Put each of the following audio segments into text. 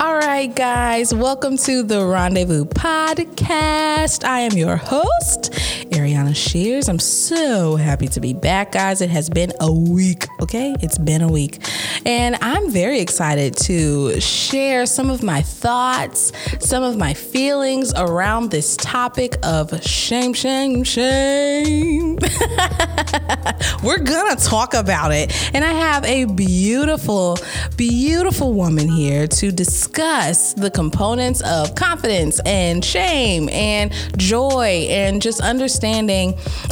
All right, guys, welcome to the Rendezvous Podcast. I am your host, Areanna Shears. I'm so happy to be back, guys. It has been a week, okay? It's been a week. And I'm very excited to share some of my thoughts, some of my feelings around this topic of shame, shame, shame. We're gonna talk about it. And I have a beautiful, beautiful woman here to discuss the components of confidence and shame and joy and just understanding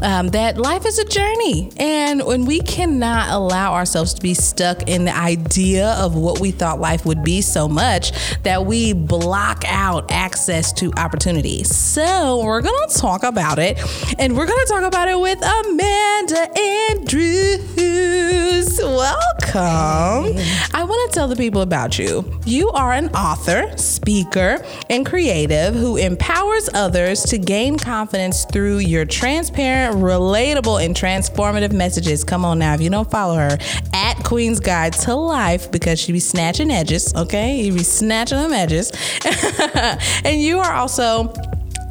um, that life is a journey. And when we cannot allow ourselves to be stuck in the idea of what we thought life would be so much that we block out access to opportunity. So we're gonna talk about it, and we're gonna talk about it with Amanda Andrews. Welcome. I want to tell the people about you. You are an author, speaker, and creative who empowers others to gain confidence through your transparent, relatable, and transformative messages. Come on now, if you don't follow her at Queen's Guide to Life because she be snatching edges, okay? You be snatching them edges. and you are also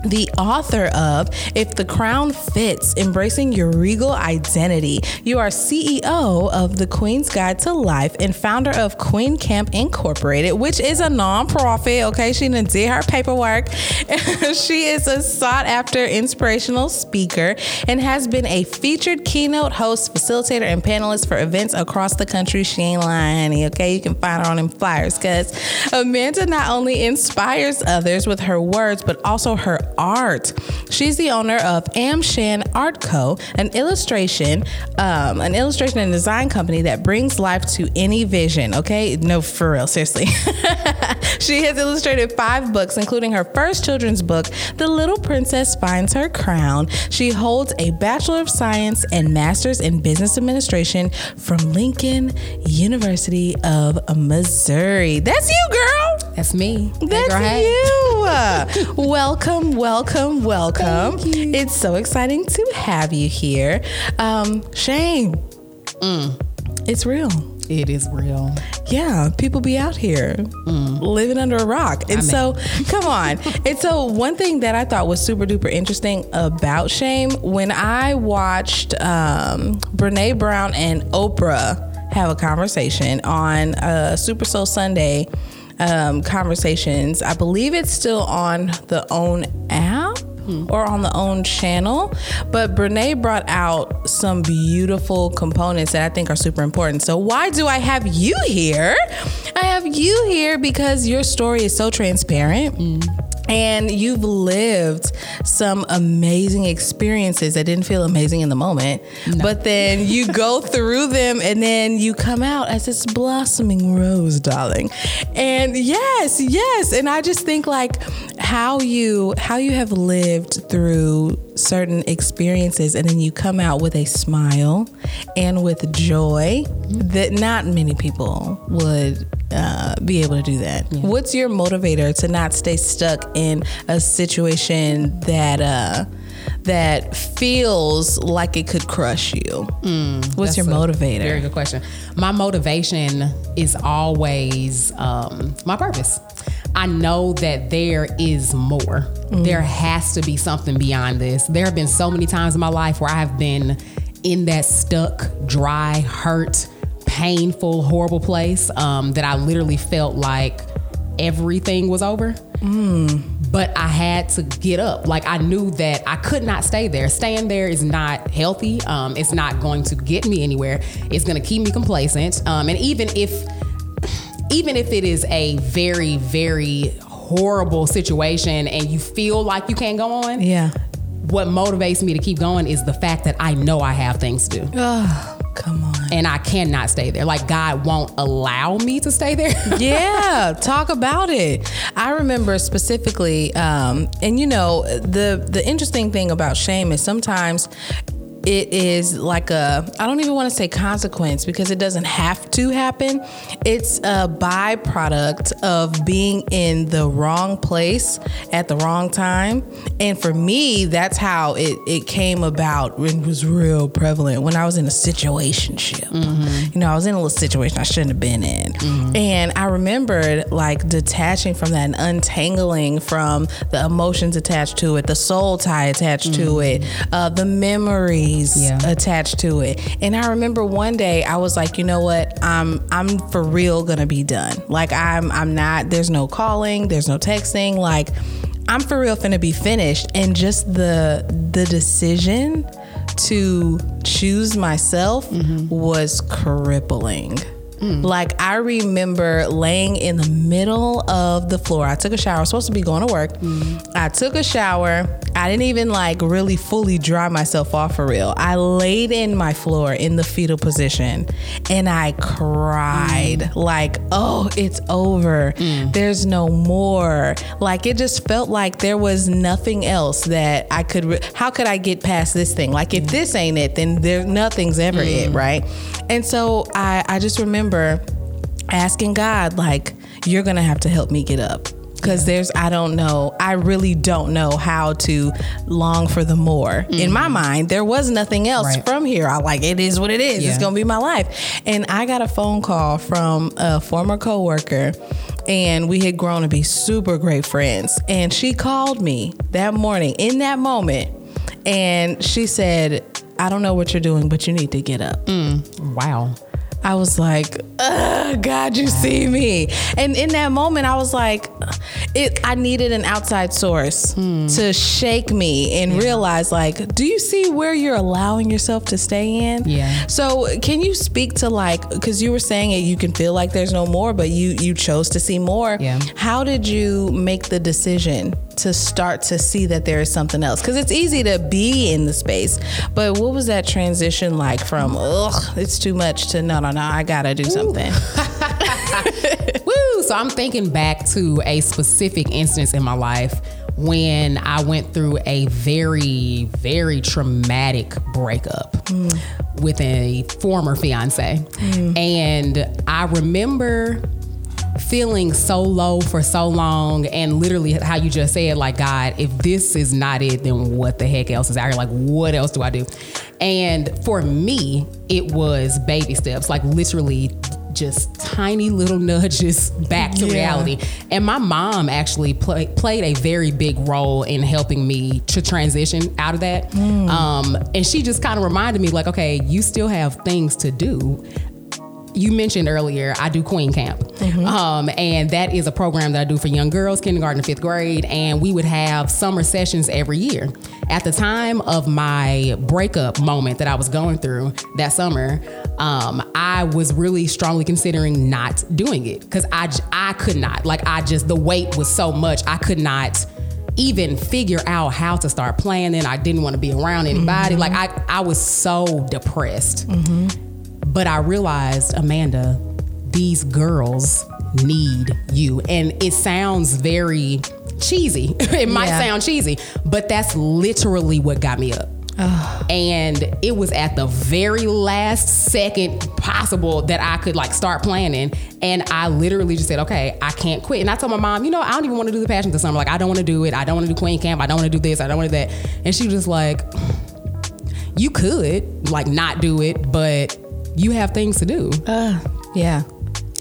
the author of If the Crown Fits Embracing Your Regal Identity. You are CEO of The Queen's Guide to Life and founder of Queen Camp Incorporated, which is a nonprofit. Okay, she done did her paperwork. she is a sought after inspirational speaker and has been a featured keynote host, facilitator, and panelist for events across the country. She ain't lying, honey. Okay, you can find her on them flyers because Amanda not only inspires others with her words, but also her art. She's the owner of Amshan Art Co., an illustration, um, an illustration and design company that brings life to any vision. Okay, no, for real, seriously. she has illustrated five books, including her first children's book, The Little Princess Finds Her Crown. She holds a Bachelor of Science and Master's in Business Administration from Lincoln University of Missouri. That's you, girl. That's me. That's hey, you. welcome, welcome, welcome. It's so exciting to have you here. Um, Shane, it's real. It is real. Yeah, people be out here living under a rock. And so, come on. And so, one thing that I thought was super duper interesting about shame when I watched um, Brene Brown and Oprah have a conversation on uh, Super Soul Sunday um, conversations, I believe it's still on the OWN app or on the OWN channel. But Brene brought out some beautiful components that I think are super important. So, why do I have you here? I have you here because your story is so transparent. And you've lived some amazing experiences that didn't feel amazing in the moment, but then you go through them and then you come out as this blossoming rose, darling. And yes, yes, and I just think like how you how you have lived through certain experiences and then you come out with a smile and with joy that not many people would uh, be able to do that. What's your motivator to not stay stuck in a situation that uh, that feels like it could crush you? What's That's your motivator? Very good question. My motivation is always um, my purpose. I know that there is more. There has to be something beyond this. There have been so many times in my life where I have been in that stuck, dry, hurt, painful, horrible place um, that I literally felt like everything was over. But I had to get up. Like I knew that I could not stay there. Staying there is not healthy. Um, it's not going to get me anywhere. It's going to keep me complacent. Um, and even if even if it is a very, very horrible situation and you feel like you can't go on, yeah. what motivates me to keep going is the fact that I know I have things to do Oh, come on. and I cannot stay there. Like God won't allow me to stay there. yeah, talk about it. I remember specifically, um, and you know, the the interesting thing about shame is sometimes it is like a I don't even want to say consequence because it doesn't have to happen. It's a byproduct of being in the wrong place at the wrong time. And for me, that's how it, it came about and was real prevalent when I was in a situationship. Mm-hmm. You know, I was in a little situation I shouldn't have been in. Mm-hmm. And I remembered like detaching from that and untangling from the emotions attached to it, the soul tie attached mm-hmm. to it, uh, the memory yeah. attached to it. And I remember one day I was like, you know what? I'm I'm for real gonna be done. Like I'm I'm not. There's no calling. There's no texting. Like I'm for real finna be finished. And just the the decision to choose myself mm-hmm. was crippling. Mm. Like I remember laying in the middle of the floor. I took a shower. I was supposed to be going to work. Mm. I took a shower. I didn't even like really fully dry myself off for real. I laid in my floor in the fetal position and I cried mm. like, "Oh, it's over. Mm. There's no more." Like it just felt like there was nothing else that I could re- how could I get past this thing? Like if mm. this ain't it, then there nothing's ever it, mm. right? And so I I just remember remember asking God, like, you're going to have to help me get up. Because yeah. there's, I don't know, I really don't know how to long for the more. Mm-hmm. In my mind, there was nothing else right. from here. I like, it is what it is. Yeah. It's going to be my life. And I got a phone call from a former coworker and we had grown to be super great friends. And she called me that morning in that moment and she said, I don't know what you're doing, but you need to get up. Mm. Wow. I was like, God, you see me. And in that moment, I was like, it. I needed an outside source hmm. to shake me and yeah. realize, like, do you see where you're allowing yourself to stay in? Yeah. So, can you speak to like, because you were saying it, you can feel like there's no more, but you you chose to see more. Yeah. How did you make the decision to start to see that there is something else? Because it's easy to be in the space, but what was that transition like from, ugh, it's too much to no, no, no, I gotta do Ooh. something? Woo! So I'm thinking back to a specific instance in my life when I went through a very, very traumatic breakup mm. with a former fiance. Mm. And I remember feeling so low for so long and literally how you just said like god if this is not it then what the heck else is out here like what else do i do and for me it was baby steps like literally just tiny little nudges back to yeah. reality. And my mom actually play, played a very big role in helping me to transition out of that. Mm. Um, and she just kind of reminded me, like, okay, you still have things to do you mentioned earlier, I do Queen Camp. Mm-hmm. Um, and that is a program that I do for young girls, kindergarten to fifth grade. And we would have summer sessions every year. At the time of my breakup moment that I was going through that summer, um, I was really strongly considering not doing it because I, I could not. Like, I just, the weight was so much, I could not even figure out how to start planning. I didn't want to be around anybody. Mm-hmm. Like I, I was so depressed. Mm-hmm. But I realized, Amanda, these girls need you. And it sounds very cheesy. it might yeah. sound cheesy, but that's literally what got me up. And it was at the very last second possible that I could like start planning. And I literally just said, okay, I can't quit. And I told my mom, you know, I don't even want to do the passion this summer. Like, I don't want to do it. I don't want to do Queen Camp. I don't want to do this. I don't want to do that. And she was just like, you could like not do it, but you have things to do. Uh, yeah.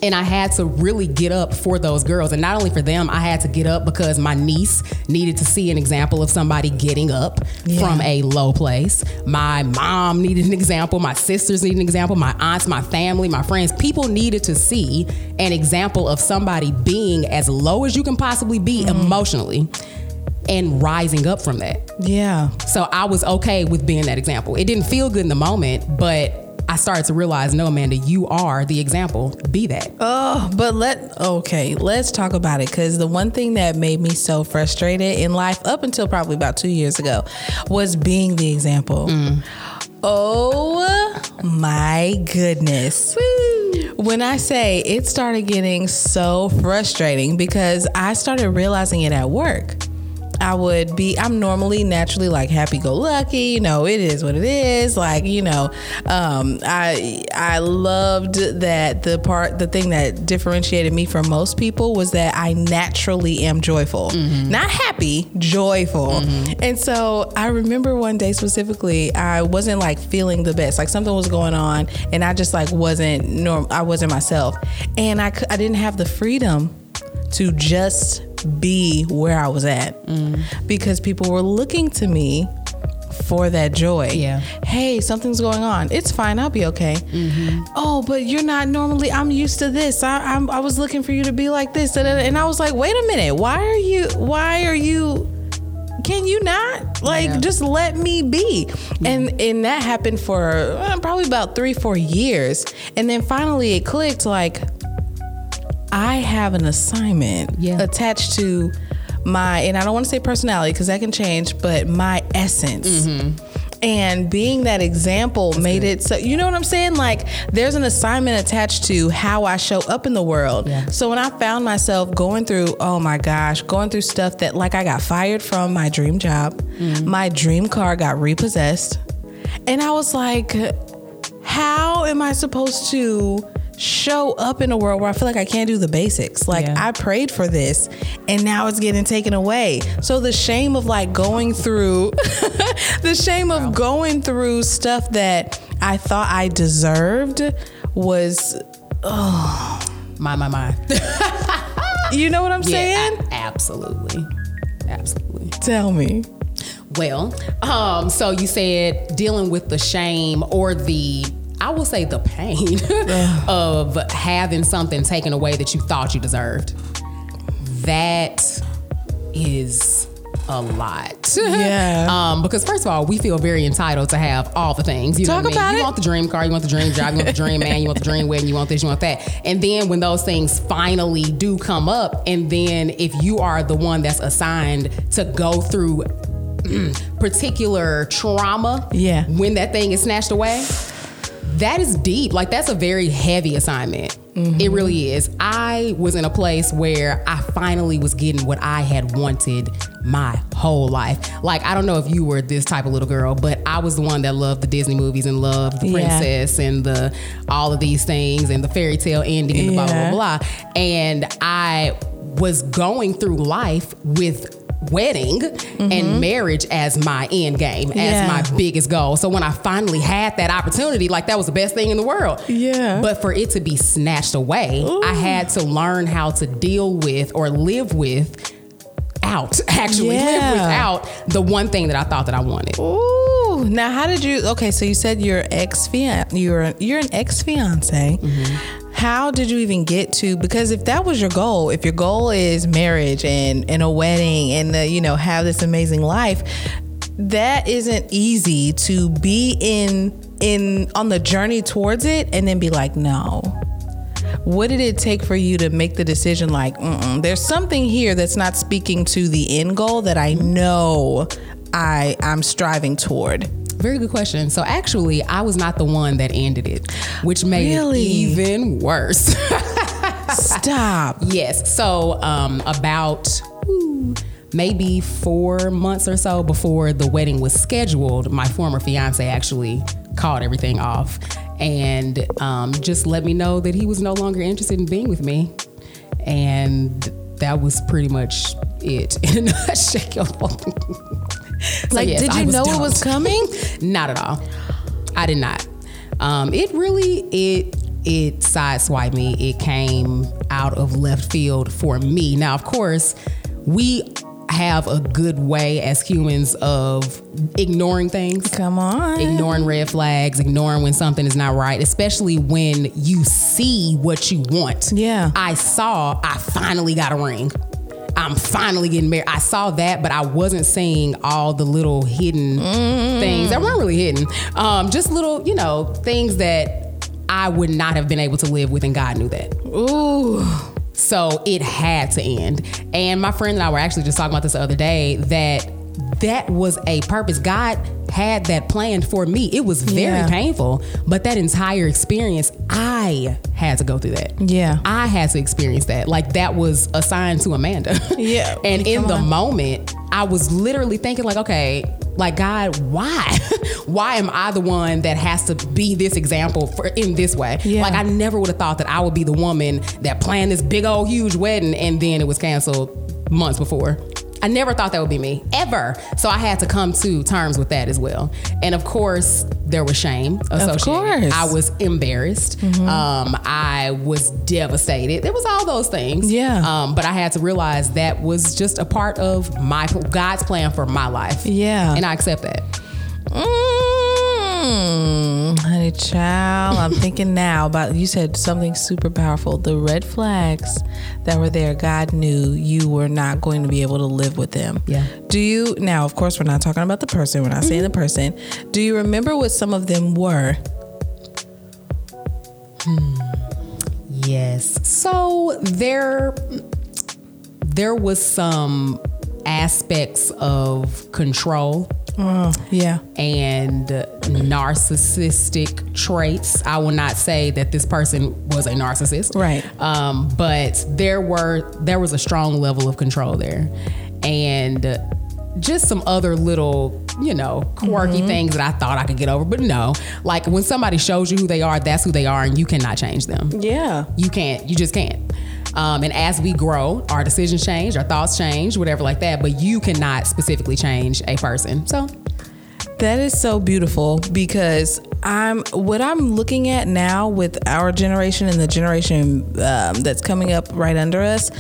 And I had to really get up for those girls. And not only for them, I had to get up because my niece needed to see an example of somebody getting up yeah. from a low place. My mom needed an example. My sisters needed an example. My aunts, my family, my friends. People needed to see an example of somebody being as low as you can possibly be mm. emotionally and rising up from that. Yeah. So I was okay with being that example. It didn't feel good in the moment, but I started to realize, no, Amanda, you are the example. Be that. Oh, but let okay, let's talk about it because the one thing that made me so frustrated in life up until probably about two years ago was being the example. Mm. Oh my goodness. Woo. When I say it started getting so frustrating because I started realizing it at work. I would be. I'm normally naturally like happy go lucky. You know, it is what it is. Like you know, um, I I loved that the part the thing that differentiated me from most people was that I naturally am joyful, mm-hmm. not happy, joyful. Mm-hmm. And so I remember one day specifically, I wasn't like feeling the best. Like something was going on, and I just like wasn't norm. I wasn't myself, and I I didn't have the freedom to just be where I was at mm. because people were looking to me for that joy. Yeah. Hey, something's going on. It's fine. I'll be okay. Mm-hmm. Oh, but you're not normally. I'm used to this. I, I'm, I was looking for you to be like this, and I was like, wait a minute. Why are you? Why are you? Can you not like yeah. just let me be? Mm-hmm. And and that happened for uh, probably about three four years, and then finally it clicked. Like I have an assignment yeah. attached to my, and I don't want to say personality because that can change, but my essence. Mm-hmm. And being that example That's made good. it so, you know what I'm saying? Like, there's an assignment attached to how I show up in the world. Yeah. So when I found myself going through, oh my gosh, going through stuff that, like, I got fired from my dream job, mm-hmm. my dream car got repossessed. And I was like, how am I supposed to show up in a world where I feel like I can't do the basics. Like yeah. I prayed for this and now it's getting taken away. So the shame of like going through the shame wow. of going through stuff that I thought I deserved was oh my my my. you know what I'm yeah, saying? A- absolutely. Absolutely. Tell me. Well, um, so you said dealing with the shame or the I will say the pain of having something taken away that you thought you deserved. That is a lot. Yeah. um, because first of all, we feel very entitled to have all the things. You Talk know what about I mean? it. You want the dream car, you want the dream job, you want the dream man, you want the dream wedding, you want this, you want that. And then when those things finally do come up, and then if you are the one that's assigned to go through particular trauma, yeah, when that thing is snatched away that is deep. Like that's a very heavy assignment. Mm-hmm. It really is. I was in a place where I finally was getting what I had wanted my whole life. Like I don't know if you were this type of little girl, but I was the one that loved the Disney movies and loved the princess yeah. and the all of these things and the fairy tale ending and the yeah. blah blah blah. And I was going through life with wedding mm-hmm. and marriage as my end game, as yeah. my biggest goal. So when I finally had that opportunity, like that was the best thing in the world. Yeah. But for it to be snatched away, Ooh. I had to learn how to deal with or live with out actually yeah. live without the one thing that I thought that I wanted. Ooh. Now, how did you? Okay, so you said you're ex fiance. You're you're an ex fiance. Mm-hmm how did you even get to because if that was your goal if your goal is marriage and and a wedding and the, you know have this amazing life that isn't easy to be in in on the journey towards it and then be like no. What did it take for you to make the decision like there's something here that's not speaking to the end goal that i know i i'm striving toward very good question. So actually, I was not the one that ended it, which made really? it even worse. Stop. Yes. So um, about maybe four months or so before the wedding was scheduled, my former fiance actually called everything off and um, just let me know that he was no longer interested in being with me. And that was pretty much it in a nutshell. So like, yes, did you know dumped. it was coming? not at all. I did not. Um, it really it it sideswiped me. It came out of left field for me. Now, of course, we have a good way as humans of ignoring things. Come on. Ignoring red flags, ignoring when something is not right, especially when you see what you want. Yeah. I saw, I finally got a ring. I'm finally getting married. I saw that, but I wasn't seeing all the little hidden mm. things that weren't really hidden. Um, just little, you know, things that I would not have been able to live with, and God knew that. Ooh. So it had to end. And my friend and I were actually just talking about this the other day that that was a purpose. God had that planned for me. It was very yeah. painful, but that entire experience, I had to go through that. Yeah. I had to experience that. Like that was assigned to Amanda. Yeah. and in the on. moment, I was literally thinking like, okay, like God, why? why am I the one that has to be this example for in this way? Yeah. Like I never would have thought that I would be the woman that planned this big old huge wedding and then it was canceled months before. I never thought that would be me ever. So I had to come to terms with that as well. And of course, there was shame associated. course. I was embarrassed. Um, I was devastated. There was all those things. Yeah. Um, but I had to realize that was just a part of my God's plan for my life. Yeah. And I accept that. Mm, honey child, I'm thinking now about you said something super powerful. The red flags that were there, God knew you were not going to be able to live with them. Yeah. Do you now, of course, we're not talking about the person, we're not saying the person. Do you remember what some of them were? Hmm. Yes. So there there was some aspects of control Oh, yeah. and narcissistic traits. I will not say that this person was a narcissist. Right. Um, but there were there was a strong level of control there. And just some other little, you know, quirky Mm-hmm. things that I thought I could get over. But no, like when somebody shows you who they are, that's who they are, and you cannot change them. Yeah. You can't. You just can't. Um, and as we grow, our decisions change, our thoughts change, whatever like that. But you cannot specifically change a person. So That is so beautiful because I'm what I'm looking at now with our generation and the generation um, that's coming up right under us.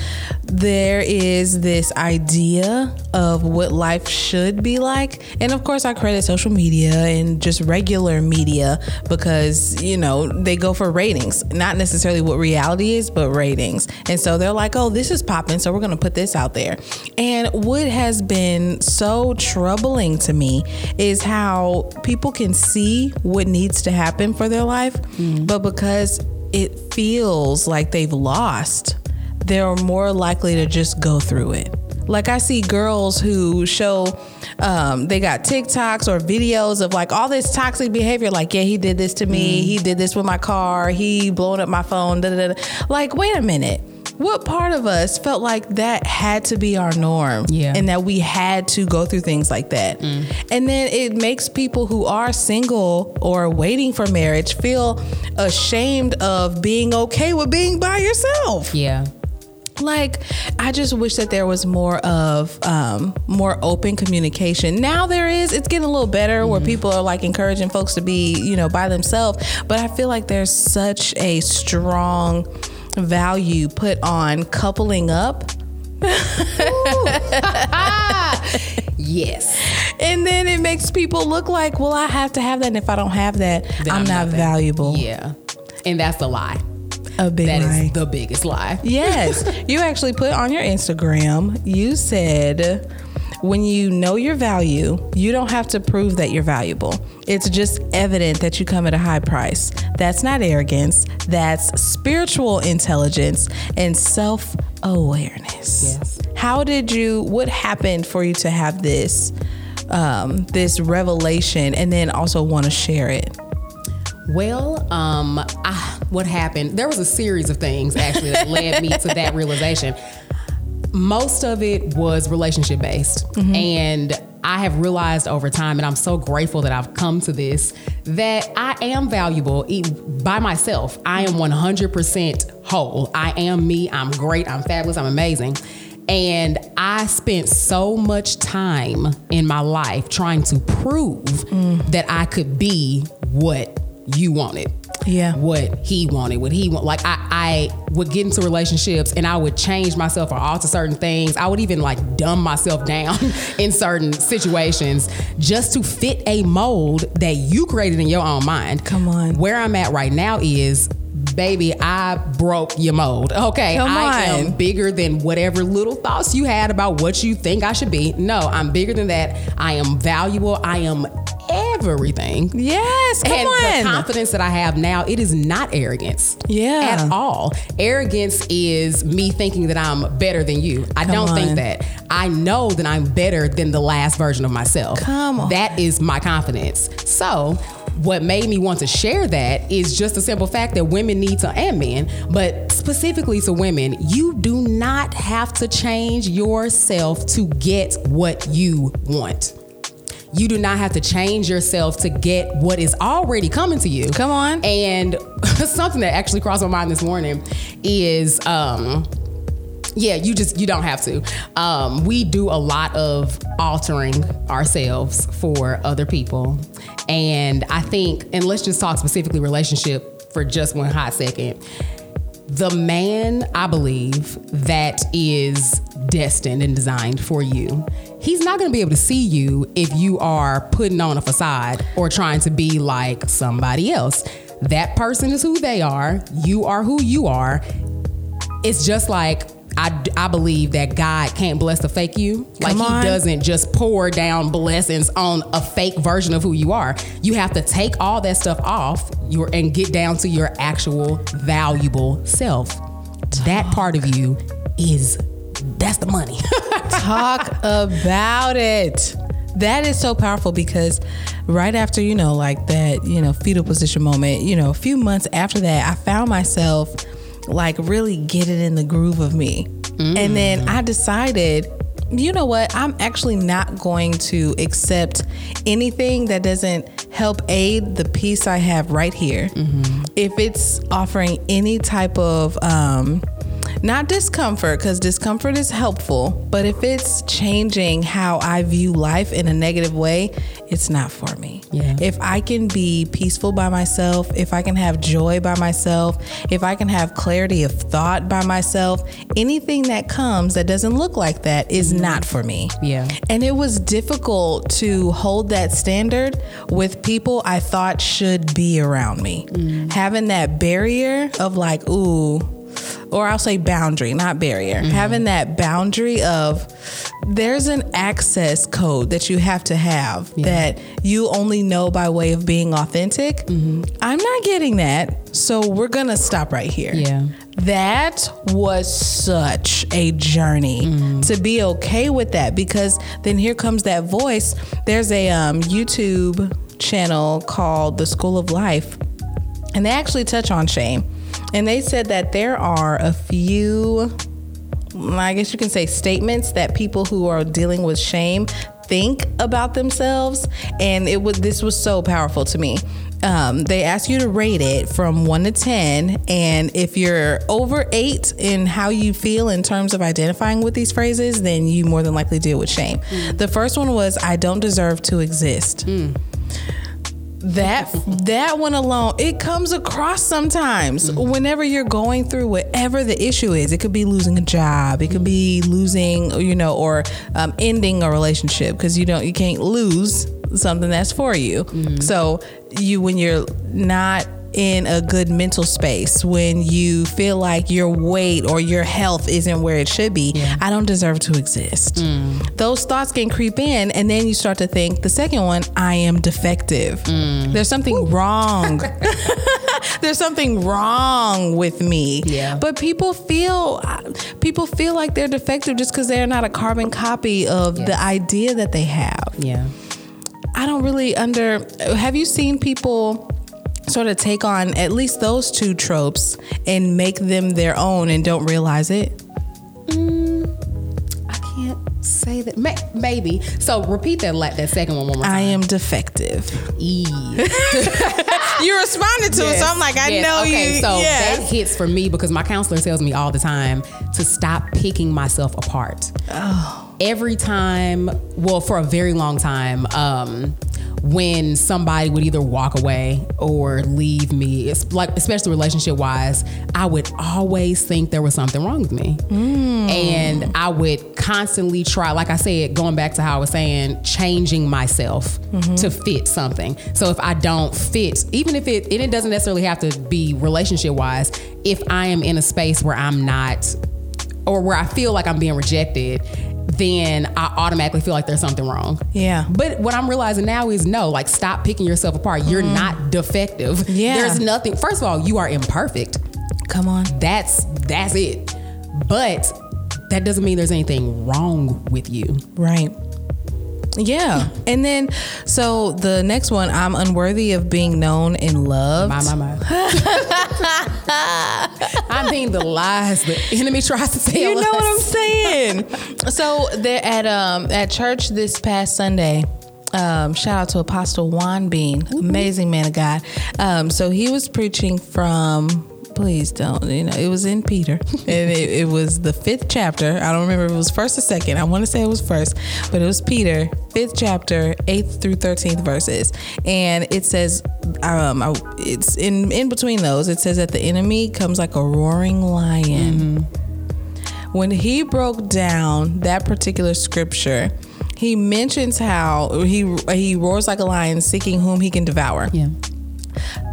There is this idea of what life should be like, and of course, I credit social media and just regular media because you know they go for ratings, not necessarily what reality is, but ratings. And so they're like, "Oh, this is popping, so we're going to put this out there." And what has been so troubling to me is how people can see what needs to happen for their life, but because it feels like they've lost, they're more likely to just go through it. Like I see girls who show um, they got TikToks or videos of like all this toxic behavior. Like, yeah, he did this to me. He did this with my car. He blowing up my phone. Da, da, da. Like, wait a minute. What part of us felt like that had to be our norm? Yeah. And that we had to go through things like that. And then it makes people who are single or waiting for marriage feel ashamed of being okay with being by yourself yeah. like i just wish that there was more of um, more open communication now there is it's getting a little better where people are like encouraging folks to be you know by themselves but i feel like there's such a strong value put on coupling up Yes. and then it makes people look like well i have to have that and if i don't have that Then i'm, not nothing. valuable Yeah. And that's the lie. a big lie. That is the biggest lie. Yes. you actually put on your Instagram, you said, when you know your value, you don't have to prove that you're valuable. It's just evident that you come at a high price. That's not arrogance, that's spiritual intelligence and self awareness. Yes. How did you, what happened for you to have this? Um, this revelation and then also want to share it. Well, um, I, what happened? There was a series of things actually that led me to that realization. Most of it was relationship based, mm-hmm. and I have realized over time, and I'm so grateful that I've come to this, that I am valuable by myself. I am 100% whole. I am me. I'm great. I'm fabulous. I'm amazing. And I spent so much time in my life trying to prove mm. that I could be what you wanted. Yeah. What he wanted, what he want. Like I, I would get into relationships and I would change myself or alter certain things. I would even like dumb myself down in certain situations just to fit a mold that you created in your own mind. Come on. Where I'm at right now is baby, I broke your mold. Okay. I am bigger than whatever little thoughts you had about what you think I should be. No, I'm bigger than that. I am valuable. I am everything. Yes, come and on. the confidence that I have now, it is not arrogance. Yeah. At all. Arrogance is me thinking that I'm better than you. I Come don't on. think that. I know that I'm better than the last version of myself. Come on. That is my confidence. So what made me want to share that is just the simple fact that women need to, and men, but specifically to women, you do not have to change yourself to get what you want. You do not have to change yourself to get what is already coming to you. Come on. And something that actually crossed my mind this morning is um yeah, you just you don't have to. Um, we do a lot of altering ourselves for other people, and I think, and let's just talk specifically relationship for just one hot second. The man, I believe, that is destined and designed for you, he's not going to be able to see you if you are putting on a facade or trying to be like somebody else. That person is who they are. You are who you are. It's just like I, I believe that God can't bless a fake you. Like Come on. he doesn't just pour down blessings on a fake version of who you are. You have to take all that stuff off your and get down to your actual valuable self. That part of you is that's the money. Talk about it. That is so powerful because right after, you know, like that, you know, fetal position moment, you know, a few months after that, I found myself like really get it in the groove of me. And then I decided, you know what? I'm actually not going to accept anything that doesn't help aid the peace I have right here. If it's offering any type of, um, not discomfort because discomfort is helpful but if it's changing how i view life in a negative way it's not for me Yeah. if i can be peaceful by myself if i can have joy by myself if i can have clarity of thought by myself anything that comes that doesn't look like that is mm-hmm. not for me Yeah. and it was difficult to hold that standard with people I thought should be around me. Mm. Having that barrier of like, ooh, or I'll say boundary, not barrier. Mm-hmm. Having that boundary of there's an access code that you have to have that you only know by way of being authentic. Mm-hmm. I'm not getting that. So we're going to stop right here. Yeah. That was such a journey mm. to be okay with that because then here comes that voice. There's a um, YouTube channel called The School of Life, and they actually touch on shame. And they said that there are a few, I guess you can say, statements that people who are dealing with shame think about themselves. And it was this was so powerful to me. Um, they ask you to rate it from one to 10. And if you're over eight in how you feel in terms of identifying with these phrases, then you more than likely deal with shame. The first one was, I don't deserve to exist. That that one alone, it comes across sometimes whenever you're going through whatever the issue is. It could be losing a job, it could be losing, you know, or um, ending a relationship because you don't, you can't lose something that's for you. So you, when you're not in a good mental space, when you feel like your weight or your health isn't where it should be, I don't deserve to exist. Mm. Those thoughts can creep in, and then you start to think the second one, I am defective. Mm. There's something wrong. There's something wrong with me. Yeah. But people feel people feel like they're defective just because they're not a carbon copy of the idea that they have. Yeah. I don't really under. Have you seen people sort of take on at least those two tropes and make them their own and don't realize it? I can't say that. May- maybe. So repeat that la- that second one one more time. I am defective. E. You responded to it, so I'm like, I Yes. know okay, you. So yes. that hits for me because my counselor tells me all the time to stop picking myself apart. Oh. Every time, well, for a very long time, um, when somebody would either walk away or leave me, it's like especially relationship wise, I would always think there was something wrong with me, hmm. and I would constantly try. Like I said, going back to how I was saying, changing myself mm-hmm. to fit something. So if I don't fit, even if it and it doesn't necessarily have to be relationship wise, if I am in a space where I'm not or where I feel like I'm being rejected, then I automatically feel like there's something wrong. Yeah. But what I'm realizing now is no, like stop picking yourself apart. You're mm-hmm. not defective. Yeah. There's nothing. First of all, you are imperfect. Come on. That's that's it. But that doesn't mean there's anything wrong with you. Right. Yeah. And then, so the next one, I'm unworthy of being known and loved. My, my, my. I mean, the lies the enemy tries to tell You know us. what I'm saying? so they're at um at church this past Sunday. Um, shout out to Apostle Juan Bean, amazing man of God. Um, so he was preaching from. Please don't. You know, it was in Peter, and it, it was the fifth chapter. I don't remember if it was first or second. I want to say it was first, but it was Peter, fifth chapter, eighth through thirteenth verses, and it says, um, I- it's in in between those. It says that the enemy comes like a roaring lion when he broke down that particular scripture, he mentions how he he roars like a lion, seeking whom he can devour. Yeah.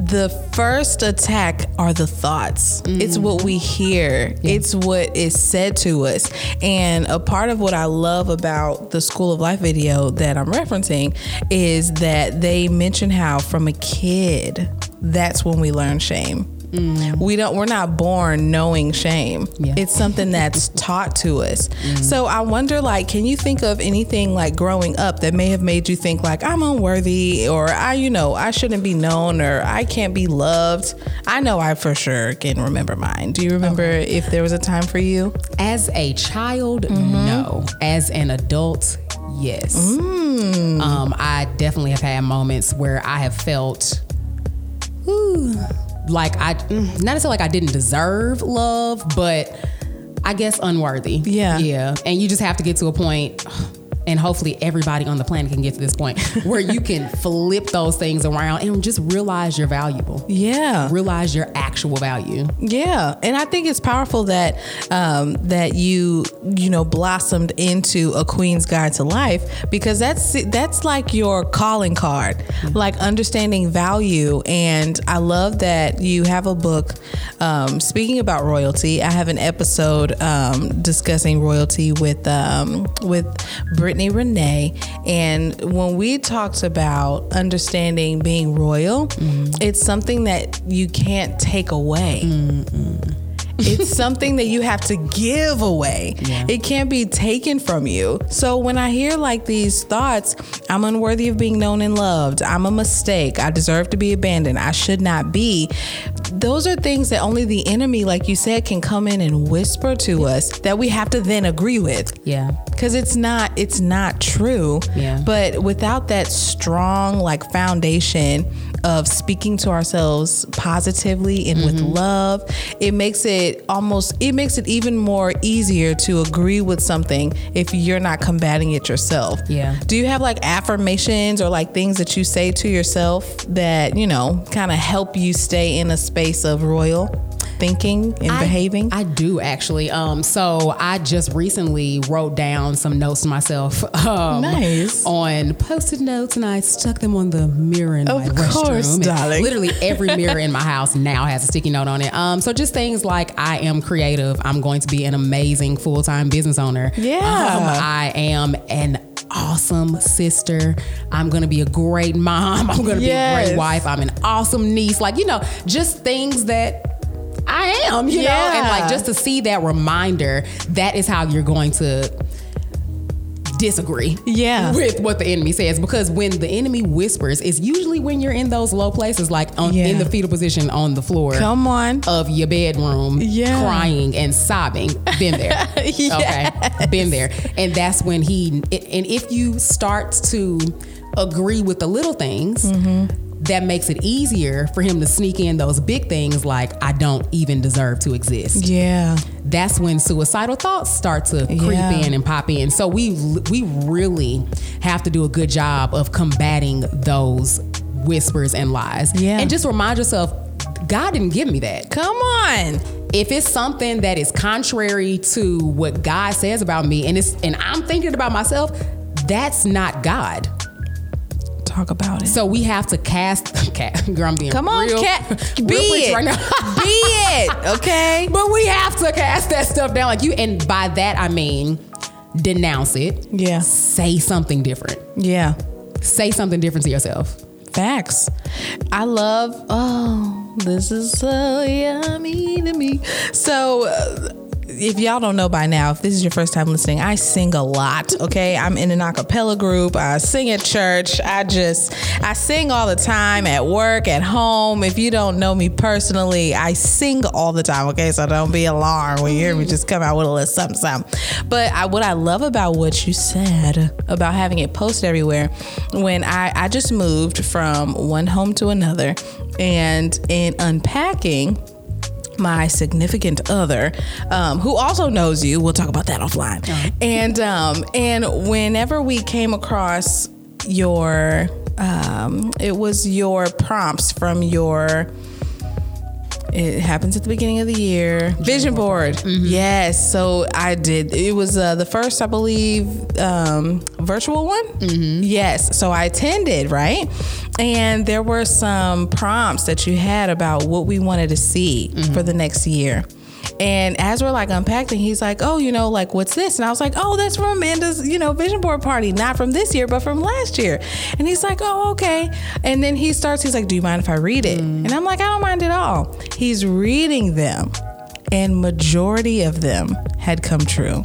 The first attack are the thoughts. It's mm. what we hear. It's what is said to us. And a part of what I love about the School of Life video that I'm referencing is that they mention how from a kid, that's when we learn shame. Mm. We don't we're not born knowing shame. Yeah. It's something that's taught to us. Mm. So I wonder like can you think of anything like growing up that may have made you think like I'm unworthy or I you know I shouldn't be known or I can't be loved. I know I for sure can remember mine. Do you remember if there was a time for you? As a child, mm-hmm. no. As an adult, yes. Mm. Um, I definitely have had moments where I have felt, whew, like I, mm, not necessarily like I didn't deserve love, but I guess unworthy. Yeah. Yeah. And you just have to get to a point. And hopefully, everybody on the planet can get to this point where you can flip those things around and just realize you're valuable. Yeah. Realize your actual value. Yeah, and I think it's powerful that um, that you you know blossomed into a Queen's Guide to Life because that's that's like your calling card, like understanding value. And I love that you have a book. Um, speaking about royalty, I have an episode um, discussing royalty with um, with Brittany Renee, and when we talked about understanding being royal, mm-hmm. it's something that you can't take away. It's something that you have to give away. It can't be taken from you. So when I hear like these thoughts, I'm unworthy of being known and loved. I'm a mistake. I deserve to be abandoned. I should not be. Those are things that only the enemy, like you said, can come in and whisper to us that we have to then agree with Yeah. because it's not it's not true Yeah. but without that strong like foundation of speaking to ourselves positively and with Mm-hmm. love it makes it almost it makes it even more easier to agree with something if you're not combating it yourself Yeah. do you have like affirmations or like things that you say to yourself that you know kind of help you stay in a space of royal thinking and I- behaving I do actually. Um, so I just recently wrote down some notes to myself. Um, Nice. On post-it notes, and I stuck them on the mirror in Of my restroom. course, And darling. Literally every mirror in my house now has a sticky note on it. Um, so just things like I am creative. I'm going to be an amazing full-time business owner. Yeah. Um, I am an awesome sister. I'm going to be a great mom. I'm going to be a great wife. I'm an awesome niece. Like, you know, just things that I am, you know, and like just to see that reminder, that is how you're going to disagree Yeah. with what the enemy says. Because when the enemy whispers it's usually when you're in those low places like on, Yeah. in the fetal position on the floor come on. of your bedroom Yeah. crying and sobbing. Been there. Okay? Been there. And that's when he and if you start to agree with the little things mm-hmm. That makes it easier for him to sneak in those big things like i don't even deserve to exist yeah that's when suicidal thoughts start to creep Yeah. in and pop in. So we we really have to do a good job of combating those whispers and lies. Yeah. And just remind yourself, God didn't give me that. Come on. If it's something that is contrary to what God says about me and it's and I'm thinking about myself, that's not God. Talk about it. So we have to cast cat girl, I'm being Come on, real, cat. Be it. right now. Be it. Okay. But we have to cast that stuff down. Like you, and by that I mean denounce it. Yeah. Say something different. Yeah. Say something different to yourself. Facts. I love. Oh, this is so yummy to me. So. Uh, if y'all don't know by now, if this is your first time listening, I sing a lot. Okay, I'm in an acapella group. I sing at church. I just I sing all the time at work, at home. If you don't know me personally, I sing all the time. Okay, so don't be alarmed when you hear me just come out with a little something, something. But I, what I love about what you said about having it posted everywhere, when I I just moved from one home to another, and in unpacking my significant other, um, who also knows you. We'll talk about that offline. Oh. And um, and whenever we came across your, um, it was your prompts from your it happens at the beginning of the year. Vision board. Mm-hmm. Yes. So I did. It was uh, the first, I believe, um, virtual one. Mm-hmm. Yes. So I attended, right? And there were some prompts that you had about what we wanted to see mm-hmm. for the next year. And as we're like unpacking, he's like, "Oh, you know, like what's this?" And I was like, "Oh, that's from Amanda's, you know, vision board party, not from this year, but from last year." And he's like, "Oh, okay." And then he starts. He's like, "Do you mind if I read it?" Mm. And I'm like, "I don't mind at all." He's reading them, and majority of them had come true.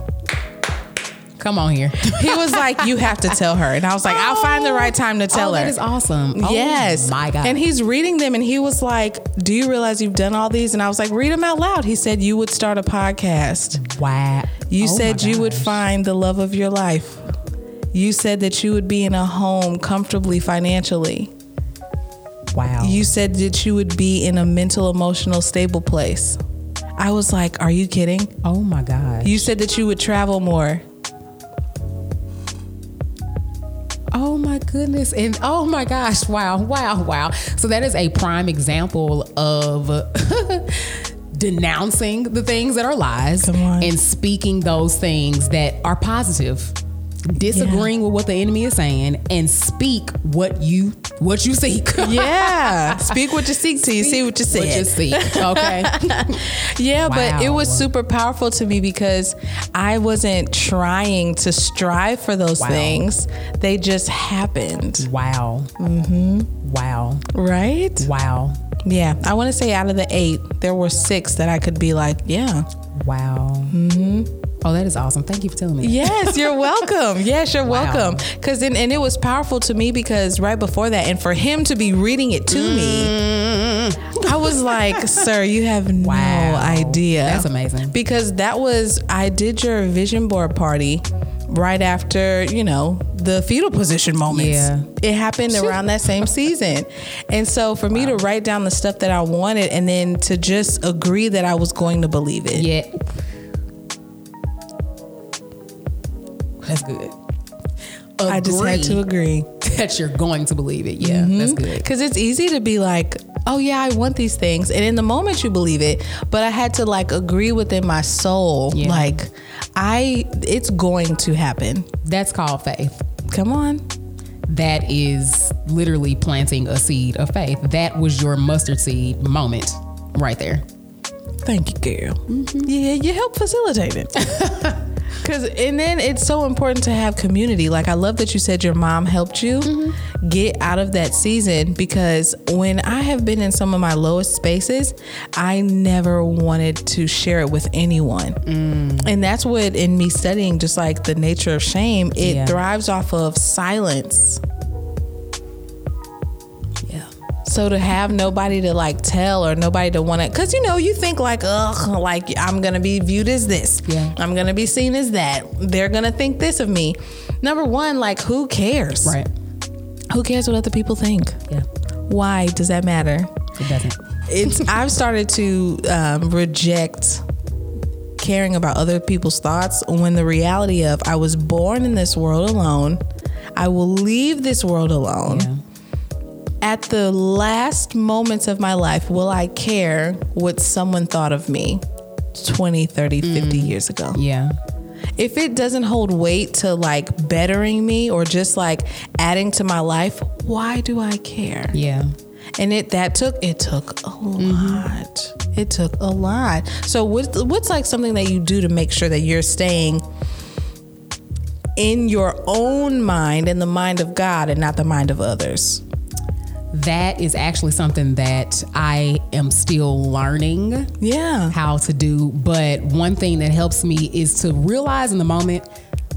Come on here. he was like, "You have to tell her," and I was like, "I'll find the oh. right time to tell oh, her." That is awesome. Oh, yes, my God. And he's reading them, and he was like, "Do you realize you've done all these?" And I was like, "Read them out loud." He said, "You would start a podcast." Wow. You oh said you would find the love of your life. You said that you would be in a home comfortably financially. Wow. You said that you would be in a mental, emotional, stable place. I was like, Are you kidding? Oh my God. You said that you would travel more. Oh my goodness. And oh my gosh. Wow. Wow. Wow. So that is a prime example of denouncing the things that are lies and speaking those things that are positive disagreeing yeah. with what the enemy is saying and speak what you what you seek. yeah. Speak what you seek till you see what you said. What you seek. Okay. yeah, wow. but it was super powerful to me because I wasn't trying to strive for those wow. things. They just happened. Wow. Mm-hmm. Wow. Right? Wow. Yeah. I want to say out of the eight, there were six that I could be like, yeah. Wow. Mm-hmm. Oh, that is awesome. Thank you for telling me. Yes, you're welcome. yes, you're wow. welcome. Cause and it was powerful to me because right before that, and for him to be reading it to mm. me, I was like, sir, you have no idea. That's amazing. Because that was I did your vision board party right after, you know, the fetal position moments. Yeah. It happened around that same season. And so for wow. me to write down the stuff that I wanted and then to just agree that I was going to believe it. Yeah. That's good. Agree I just had to agree that you're going to believe it. Yeah, mm-hmm. that's good. Because it's easy to be like, oh yeah, I want these things, and in the moment you believe it. But I had to like agree within my soul, yeah. like I, it's going to happen. That's called faith. Come on. That is literally planting a seed of faith. That was your mustard seed moment right there. Thank you, girl. Mm-hmm. Yeah, you help facilitate it. Cause and then it's so important to have community. Like I love that you said your mom helped you mm-hmm. get out of that season because when I have been in some of my lowest spaces, I never wanted to share it with anyone. Mm. And that's what in me studying just like the nature of shame, it yeah. thrives off of silence. So to have nobody to like tell or nobody to want to, because you know, you think like, ugh, like I'm gonna be viewed as this. Yeah. I'm gonna be seen as that. They're gonna think this of me. Number one, like who cares? Right. Who cares what other people think? Yeah. Why does that matter? It doesn't. It's. I've started to um, reject caring about other people's thoughts when the reality of I was born in this world alone. I will leave this world alone. Yeah at the last moments of my life, will I care what someone thought of me 20, 30, 50 mm. years ago? Yeah. If it doesn't hold weight to like bettering me or just like adding to my life, why do I care? Yeah. And it that took it took a mm-hmm. lot. It took a lot. So what's what's like something that you do to make sure that you're staying in your own mind and the mind of God and not the mind of others? That is actually something that I am still learning Yeah. how to do. But one thing that helps me is to realize in the moment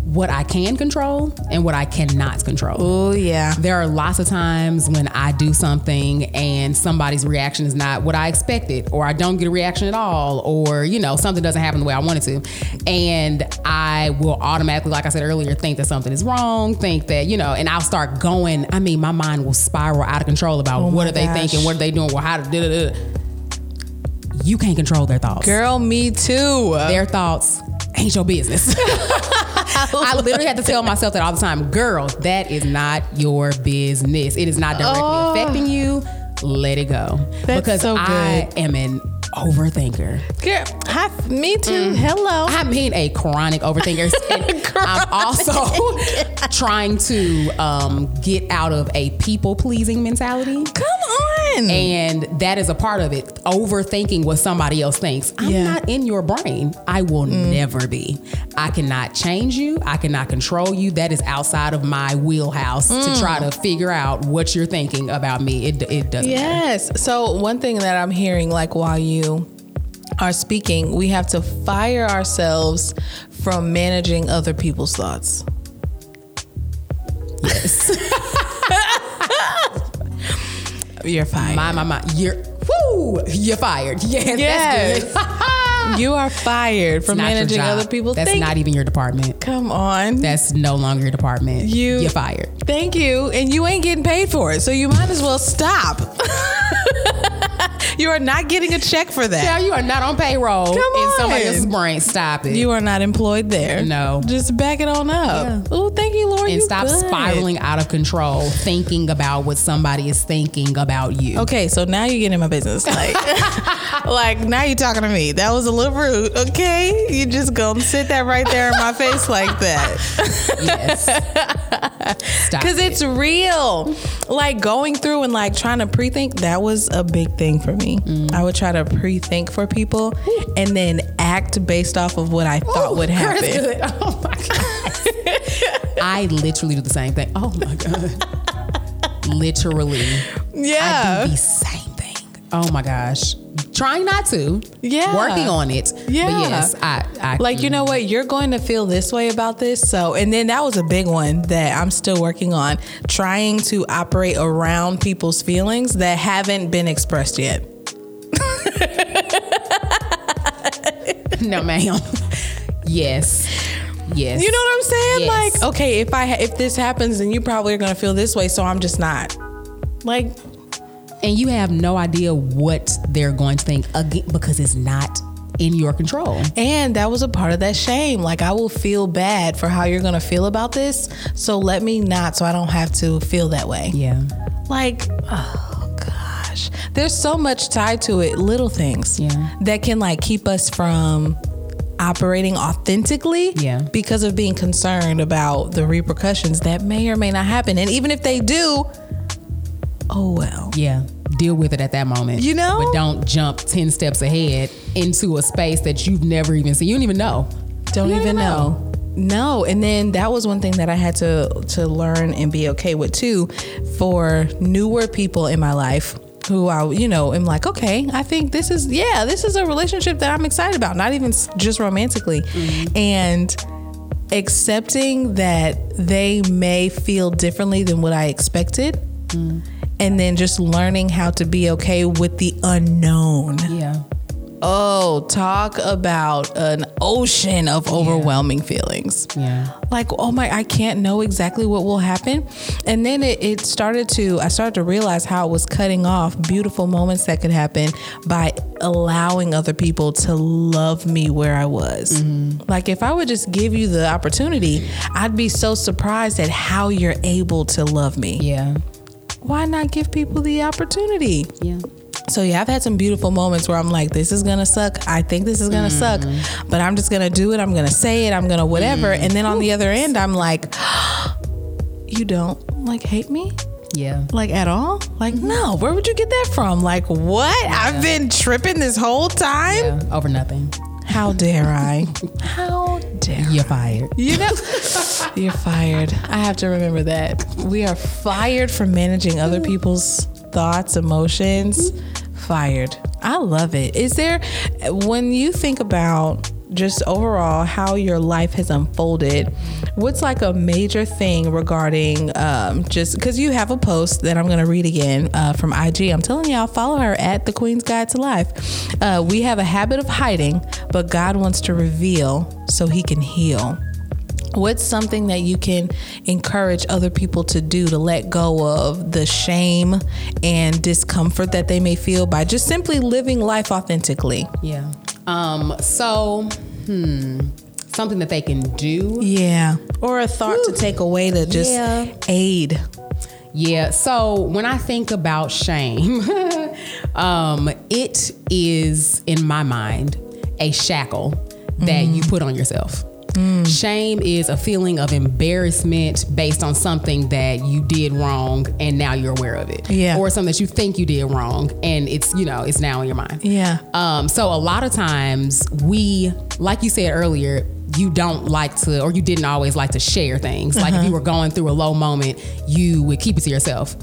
what I can control and what I cannot control. Oh yeah. There are lots of times when I do something and somebody's reaction is not what I expected, or I don't get a reaction at all, or you know, something doesn't happen the way I wanted to. And I will automatically, like I said earlier, think that something is wrong, think that, you know, and I'll start going. I mean, my mind will spiral out of control about Oh what are they gosh. thinking, what are they doing, well, how to da da. You can't control their thoughts. Girl, me too. Their thoughts ain't your business. I literally have to tell myself that all the time. Girl, that is not your business. It is not directly Oh. affecting you. Let it go. That's because so I am an overthinker. Girl, hi, me too. Mm. Hello. I mean a chronic overthinker. And I'm also trying to um, get out of a people pleasing mentality. Come on. And that is a part of it. Overthinking what somebody else thinks. I'm Yeah. not in your brain. I will mm. never be. I cannot change you. I cannot control you. That is outside of my wheelhouse to mm. try to figure out what you're thinking about me. It, it doesn't matter. Yes. So one thing that I'm hearing, like while you are speaking, we have to fire ourselves from managing other people's thoughts. Yes. You're fired. my, my, my. You're, whoo, you're fired. Yes, Yes. that's good. you are fired from managing other people's. Thoughts. That's not even your department. Come on. That's no longer your department. You- you're fired. Thank you. And you ain't getting paid for it, so you might as well stop. you are not getting a check for that. Yeah, you are not on payroll Come in somebody on. else's brain. Stop it. You are not employed there. No. Just back it on up. Yeah. Oh, thank you, Lord. and you stop good. spiraling out of control, thinking about what somebody is thinking about you. Okay, so now you're getting in my business. Like, like now you're talking to me. That was a little rude. Okay, you just gonna sit that right there in my face like that Yes. Because it's real. Like going through and like trying to pre-think. That was a big thing for me. Mm. I would try to pre-think for people and then act based off of what I thought would happen. good. Oh my god. I literally do the same thing. Oh my god. literally. I Yeah. do the same thing. Oh my gosh. Trying not to. Yeah. Working on it. Yeah. But yes, I, I like you know what you're going to feel this way about this so and then that was a big one that i'm still working on trying to operate around people's feelings that haven't been expressed yet no ma'am. yes. Yes. you know what i'm saying Yes. like okay if i if this happens then you probably are going to feel this way so i'm just not like and you have no idea what they're going to think again because it's not in your control. and that was a part of that shame like i will feel bad for how you're going to feel about this so let me not so i don't have to feel that way Yeah. like oh gosh there's so much tied to it little things Yeah. that can like keep us from operating authentically Yeah. because of being concerned about the repercussions that may or may not happen and even if they do oh well Yeah. Deal with it at that moment. You know? But don't jump 10 steps ahead into a space that you've never even seen. You don't even know. don't don't even even know. No, and then that was one thing that I had to to learn and be okay with too for newer people in my life who I you know am like, okay, I think this is yeah, this is a relationship that I'm excited about, not even just romantically. Mm-hmm. And accepting that they may feel differently than what I expected. Mm. And then just learning how to be okay with the unknown. Yeah. Oh, talk about an ocean of overwhelming feelings. Yeah. Like, oh my, I can't know exactly what will happen. And then it, it started to, I started to realize how it was cutting off beautiful moments that could happen by allowing other people to love me where I was. Mm-hmm. Like, if I would just give you the opportunity, I'd be so surprised at how you're able to love me. Yeah. Why not give people the opportunity? Yeah. So yeah, I've had some beautiful moments where I'm like, this is gonna suck. I think this is gonna suck, mm-hmm. but I'm just gonna do it. I'm gonna say it. I'm gonna whatever. Mm-hmm. And then on the other end, I'm like, you don't like hate me Yeah. like at all? Like mm-hmm. no. Where would you get that from? Like what? I've been tripping this whole time. Yeah. Over nothing. How dare I? How dare You're fired. you know, you're fired. I have to remember that. We are fired from managing other people's thoughts, emotions. Fired. I love it. Is there, when you think about just overall how your life has unfolded, what's like a major thing regarding um, just because you have a post that I'm going to read again uh, from IG. I'm telling y'all, follow her at the Queen's Guide to Life. Uh, we have a habit of hiding, but God wants to reveal so he can heal what's something that you can encourage other people to do to let go of the shame and discomfort that they may feel by just simply living life authentically yeah um so hmm something that they can do? Yeah. Or a thought to take away to just yeah. aid. Yeah so when i think about shame um it is in my mind a shackle that mm. you put on yourself Mm. Shame is a feeling of embarrassment based on something that you did wrong and now you're aware of it. Yeah. Or something that you think you did wrong and it's, you know, it's now in your mind. Yeah. Um, so a lot of times we, like you said earlier, you don't like to, or you didn't always like to share things. Uh-huh. Like if uh-huh. you were going through a low moment, you would keep it to yourself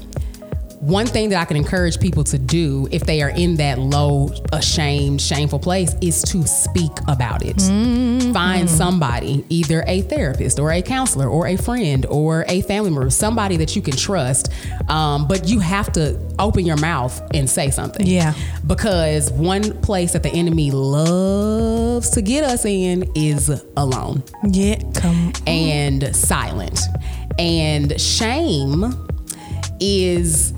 one thing that I can encourage people to do if they are in that low, ashamed, shameful place is to speak about it. Mm-hmm. Find somebody, either a therapist or a counselor or a friend or a family member, somebody that you can trust. Um, but you have to open your mouth and say something. Yeah. Because one place that the enemy loves to get us in is alone. Yeah, come on. And silent. And shame is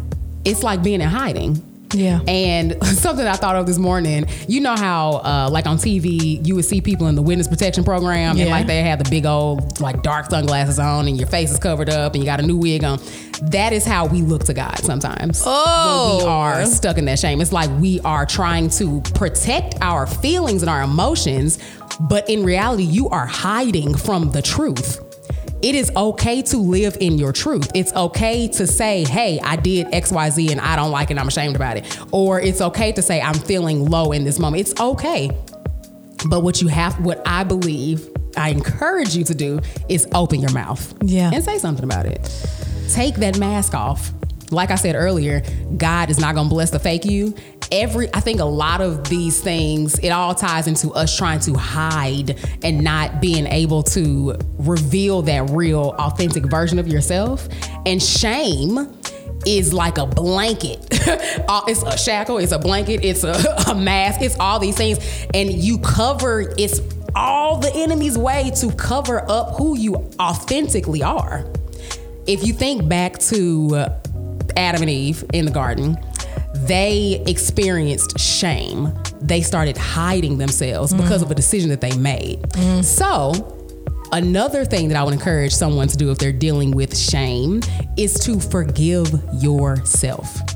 it's like being in hiding. Yeah. And something I thought of this morning, you know how uh, like on TV you would see people in the witness protection program yeah. and like they have the big old like dark sunglasses on and your face is covered up and you got a new wig on. That is how we look to God sometimes. Oh. When we are stuck in that shame. It's like we are trying to protect our feelings and our emotions, but in reality you are hiding from the truth it is okay to live in your truth. It's okay to say, hey, I did XYZ and I don't like it, I'm ashamed about it. Or it's okay to say, I'm feeling low in this moment. It's okay. But what you have, what I believe, I encourage you to do is open your mouth. Yeah. And say something about it. Take that mask off. Like I said earlier, God is not going to bless the fake you every I think a lot of these things it all ties into us trying to hide and not being able to reveal that real authentic version of yourself and shame is like a blanket. it's a shackle, it's a blanket, it's a, a mask, it's all these things. And you cover, it's all the enemy's way to cover up who you authentically are. If you think back to Adam and Eve in the garden, they experienced shame. They started hiding themselves mm. because of a decision that they made. Mm. So, another thing that I would encourage someone to do if they're dealing with shame is to forgive yourself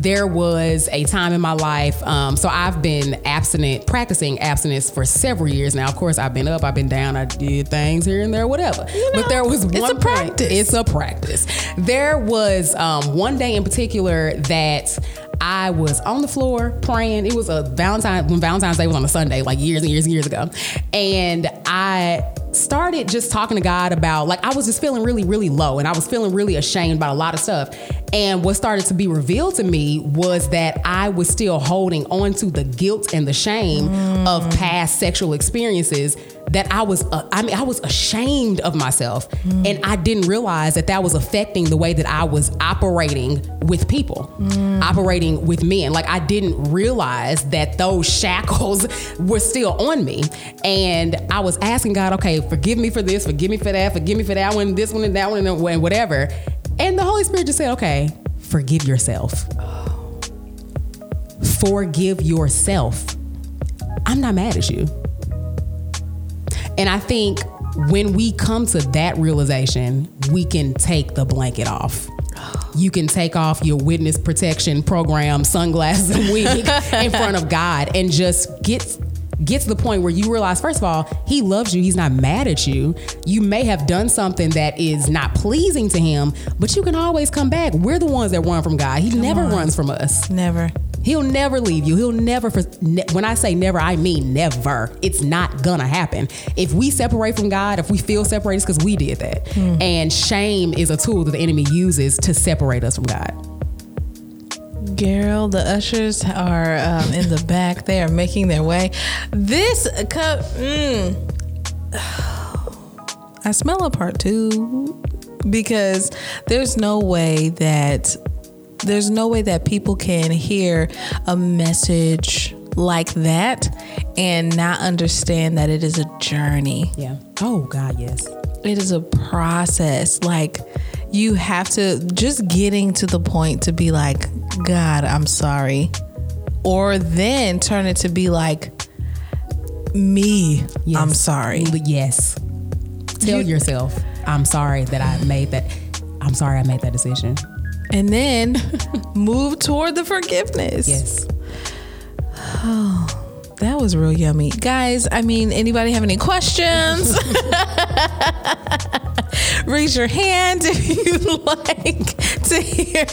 there was a time in my life. Um, so I've been abstinent, practicing abstinence for several years now. Of course, I've been up, I've been down, I did things here and there, whatever. You know, but there was one it's a practice. it's a practice. There was um, one day in particular that I was on the floor praying. It was a Valentine when Valentine's Day was on a Sunday, like years and years and years ago, and I started just talking to God about like I was just feeling really, really low and I was feeling really ashamed about a lot of stuff. And what started to be revealed to me was that I was still holding on to the guilt and the shame mm. of past sexual experiences that I was, uh, I mean, I was ashamed of myself. Mm. And I didn't realize that that was affecting the way that I was operating with people, mm. operating with men. Like I didn't realize that those shackles were still on me. And I was asking God, okay, forgive me for this, forgive me for that, forgive me for that one, this one, and that one, and whatever. And the Holy Spirit just said, okay, forgive yourself. Forgive yourself. I'm not mad at you. And I think when we come to that realization, we can take the blanket off. You can take off your witness protection program, sunglasses, and wig in front of God and just get get to the point where you realize, first of all, he loves you. He's not mad at you. You may have done something that is not pleasing to him, but you can always come back. We're the ones that run from God. He come never on. runs from us. Never. He'll never leave you. He'll never, for, ne- when I say never, I mean never. It's not gonna happen. If we separate from God, if we feel separated, it's because we did that. Mm. And shame is a tool that the enemy uses to separate us from God. Girl, the ushers are um, in the back. They are making their way. This cup, mm, I smell a part two because there's no way that there's no way that people can hear a message like that and not understand that it is a journey. Yeah. Oh God, yes. It is a process. Like you have to just getting to the point to be like, God, I'm sorry. Or then turn it to be like, me, Yes. I'm sorry. Yes. Tell You- yourself, I'm sorry that I made that. I'm sorry I made that decision. And then move toward the forgiveness. Yes. Oh, that was real yummy. Guys, I mean, anybody have any questions? Raise your hand if you'd like to hear.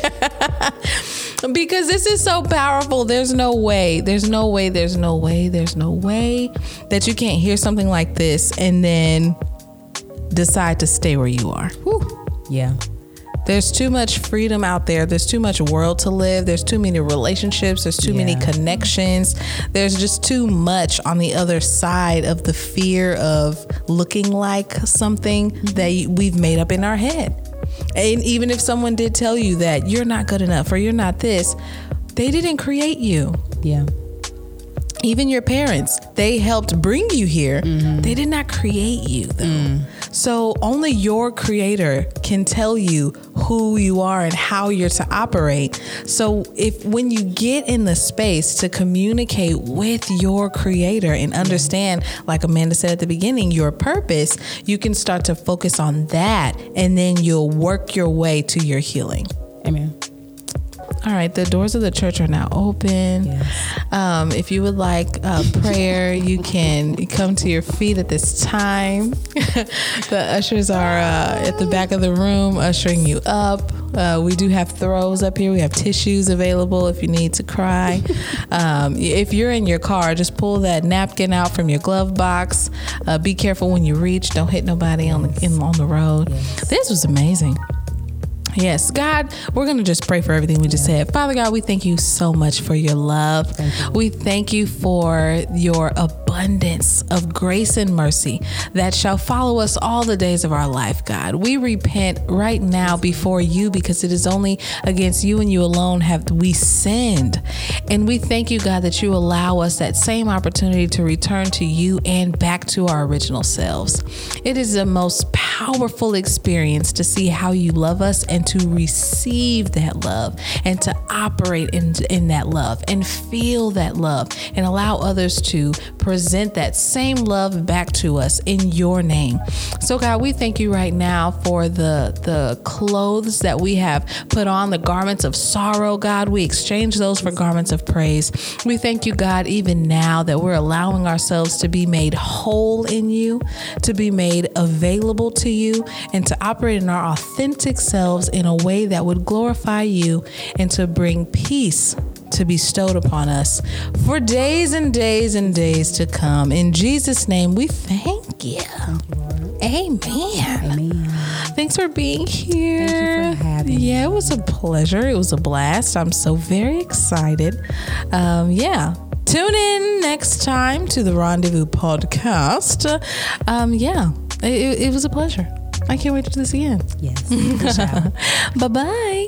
because this is so powerful. There's no way, there's no way, there's no way, there's no way that you can't hear something like this and then decide to stay where you are. Whew. Yeah. There's too much freedom out there. There's too much world to live. There's too many relationships. There's too many connections. There's just too much on the other side of the fear of looking like something mm-hmm. that we've made up in our head. And even if someone did tell you that you're not good enough or you're not this, they didn't create you. Yeah. Even your parents, they helped bring you here. Mm-hmm. They did not create you, though. Mm. So only your creator can tell you who you are and how you're to operate. So if when you get in the space to communicate with your creator and understand, like Amanda said at the beginning, your purpose, you can start to focus on that and then you'll work your way to your healing. Amen. All right, the doors of the church are now open. Yes. Um, if you would like uh, prayer, you can come to your feet at this time. the ushers are uh, at the back of the room ushering you up. Uh, we do have throws up here. We have tissues available if you need to cry. Um, if you're in your car, just pull that napkin out from your glove box. Uh, be careful when you reach. Don't hit nobody on the in, on the road. Yes. This was amazing. Yes, God, we're going to just pray for everything we just said. Father God, we thank you so much for your love. We thank you for your abundance of grace and mercy that shall follow us all the days of our life, God. We repent right now before you because it is only against you and you alone have we sinned. And we thank you, God, that you allow us that same opportunity to return to you and back to our original selves. It is the most powerful experience to see how you love us and to receive that love and to operate in, in that love and feel that love and allow others to present that same love back to us in your name. So God, we thank you right now for the the clothes that we have put on, the garments of sorrow, God. We exchange those for garments of praise. We thank you, God, even now that we're allowing ourselves to be made whole in you, to be made available to you, and to operate in our authentic selves in a way that would glorify you and to bring peace to be bestowed upon us for days and days and days to come. In Jesus' name, we thank you. Amen. Amen. Thanks for being here. Thank you for having. Yeah, it was a pleasure. It was a blast. I'm so very excited. Um, yeah. Tune in next time to the Rendezvous podcast. Um, yeah, it, it was a pleasure. I can't wait to do this again. Yes. Bye bye.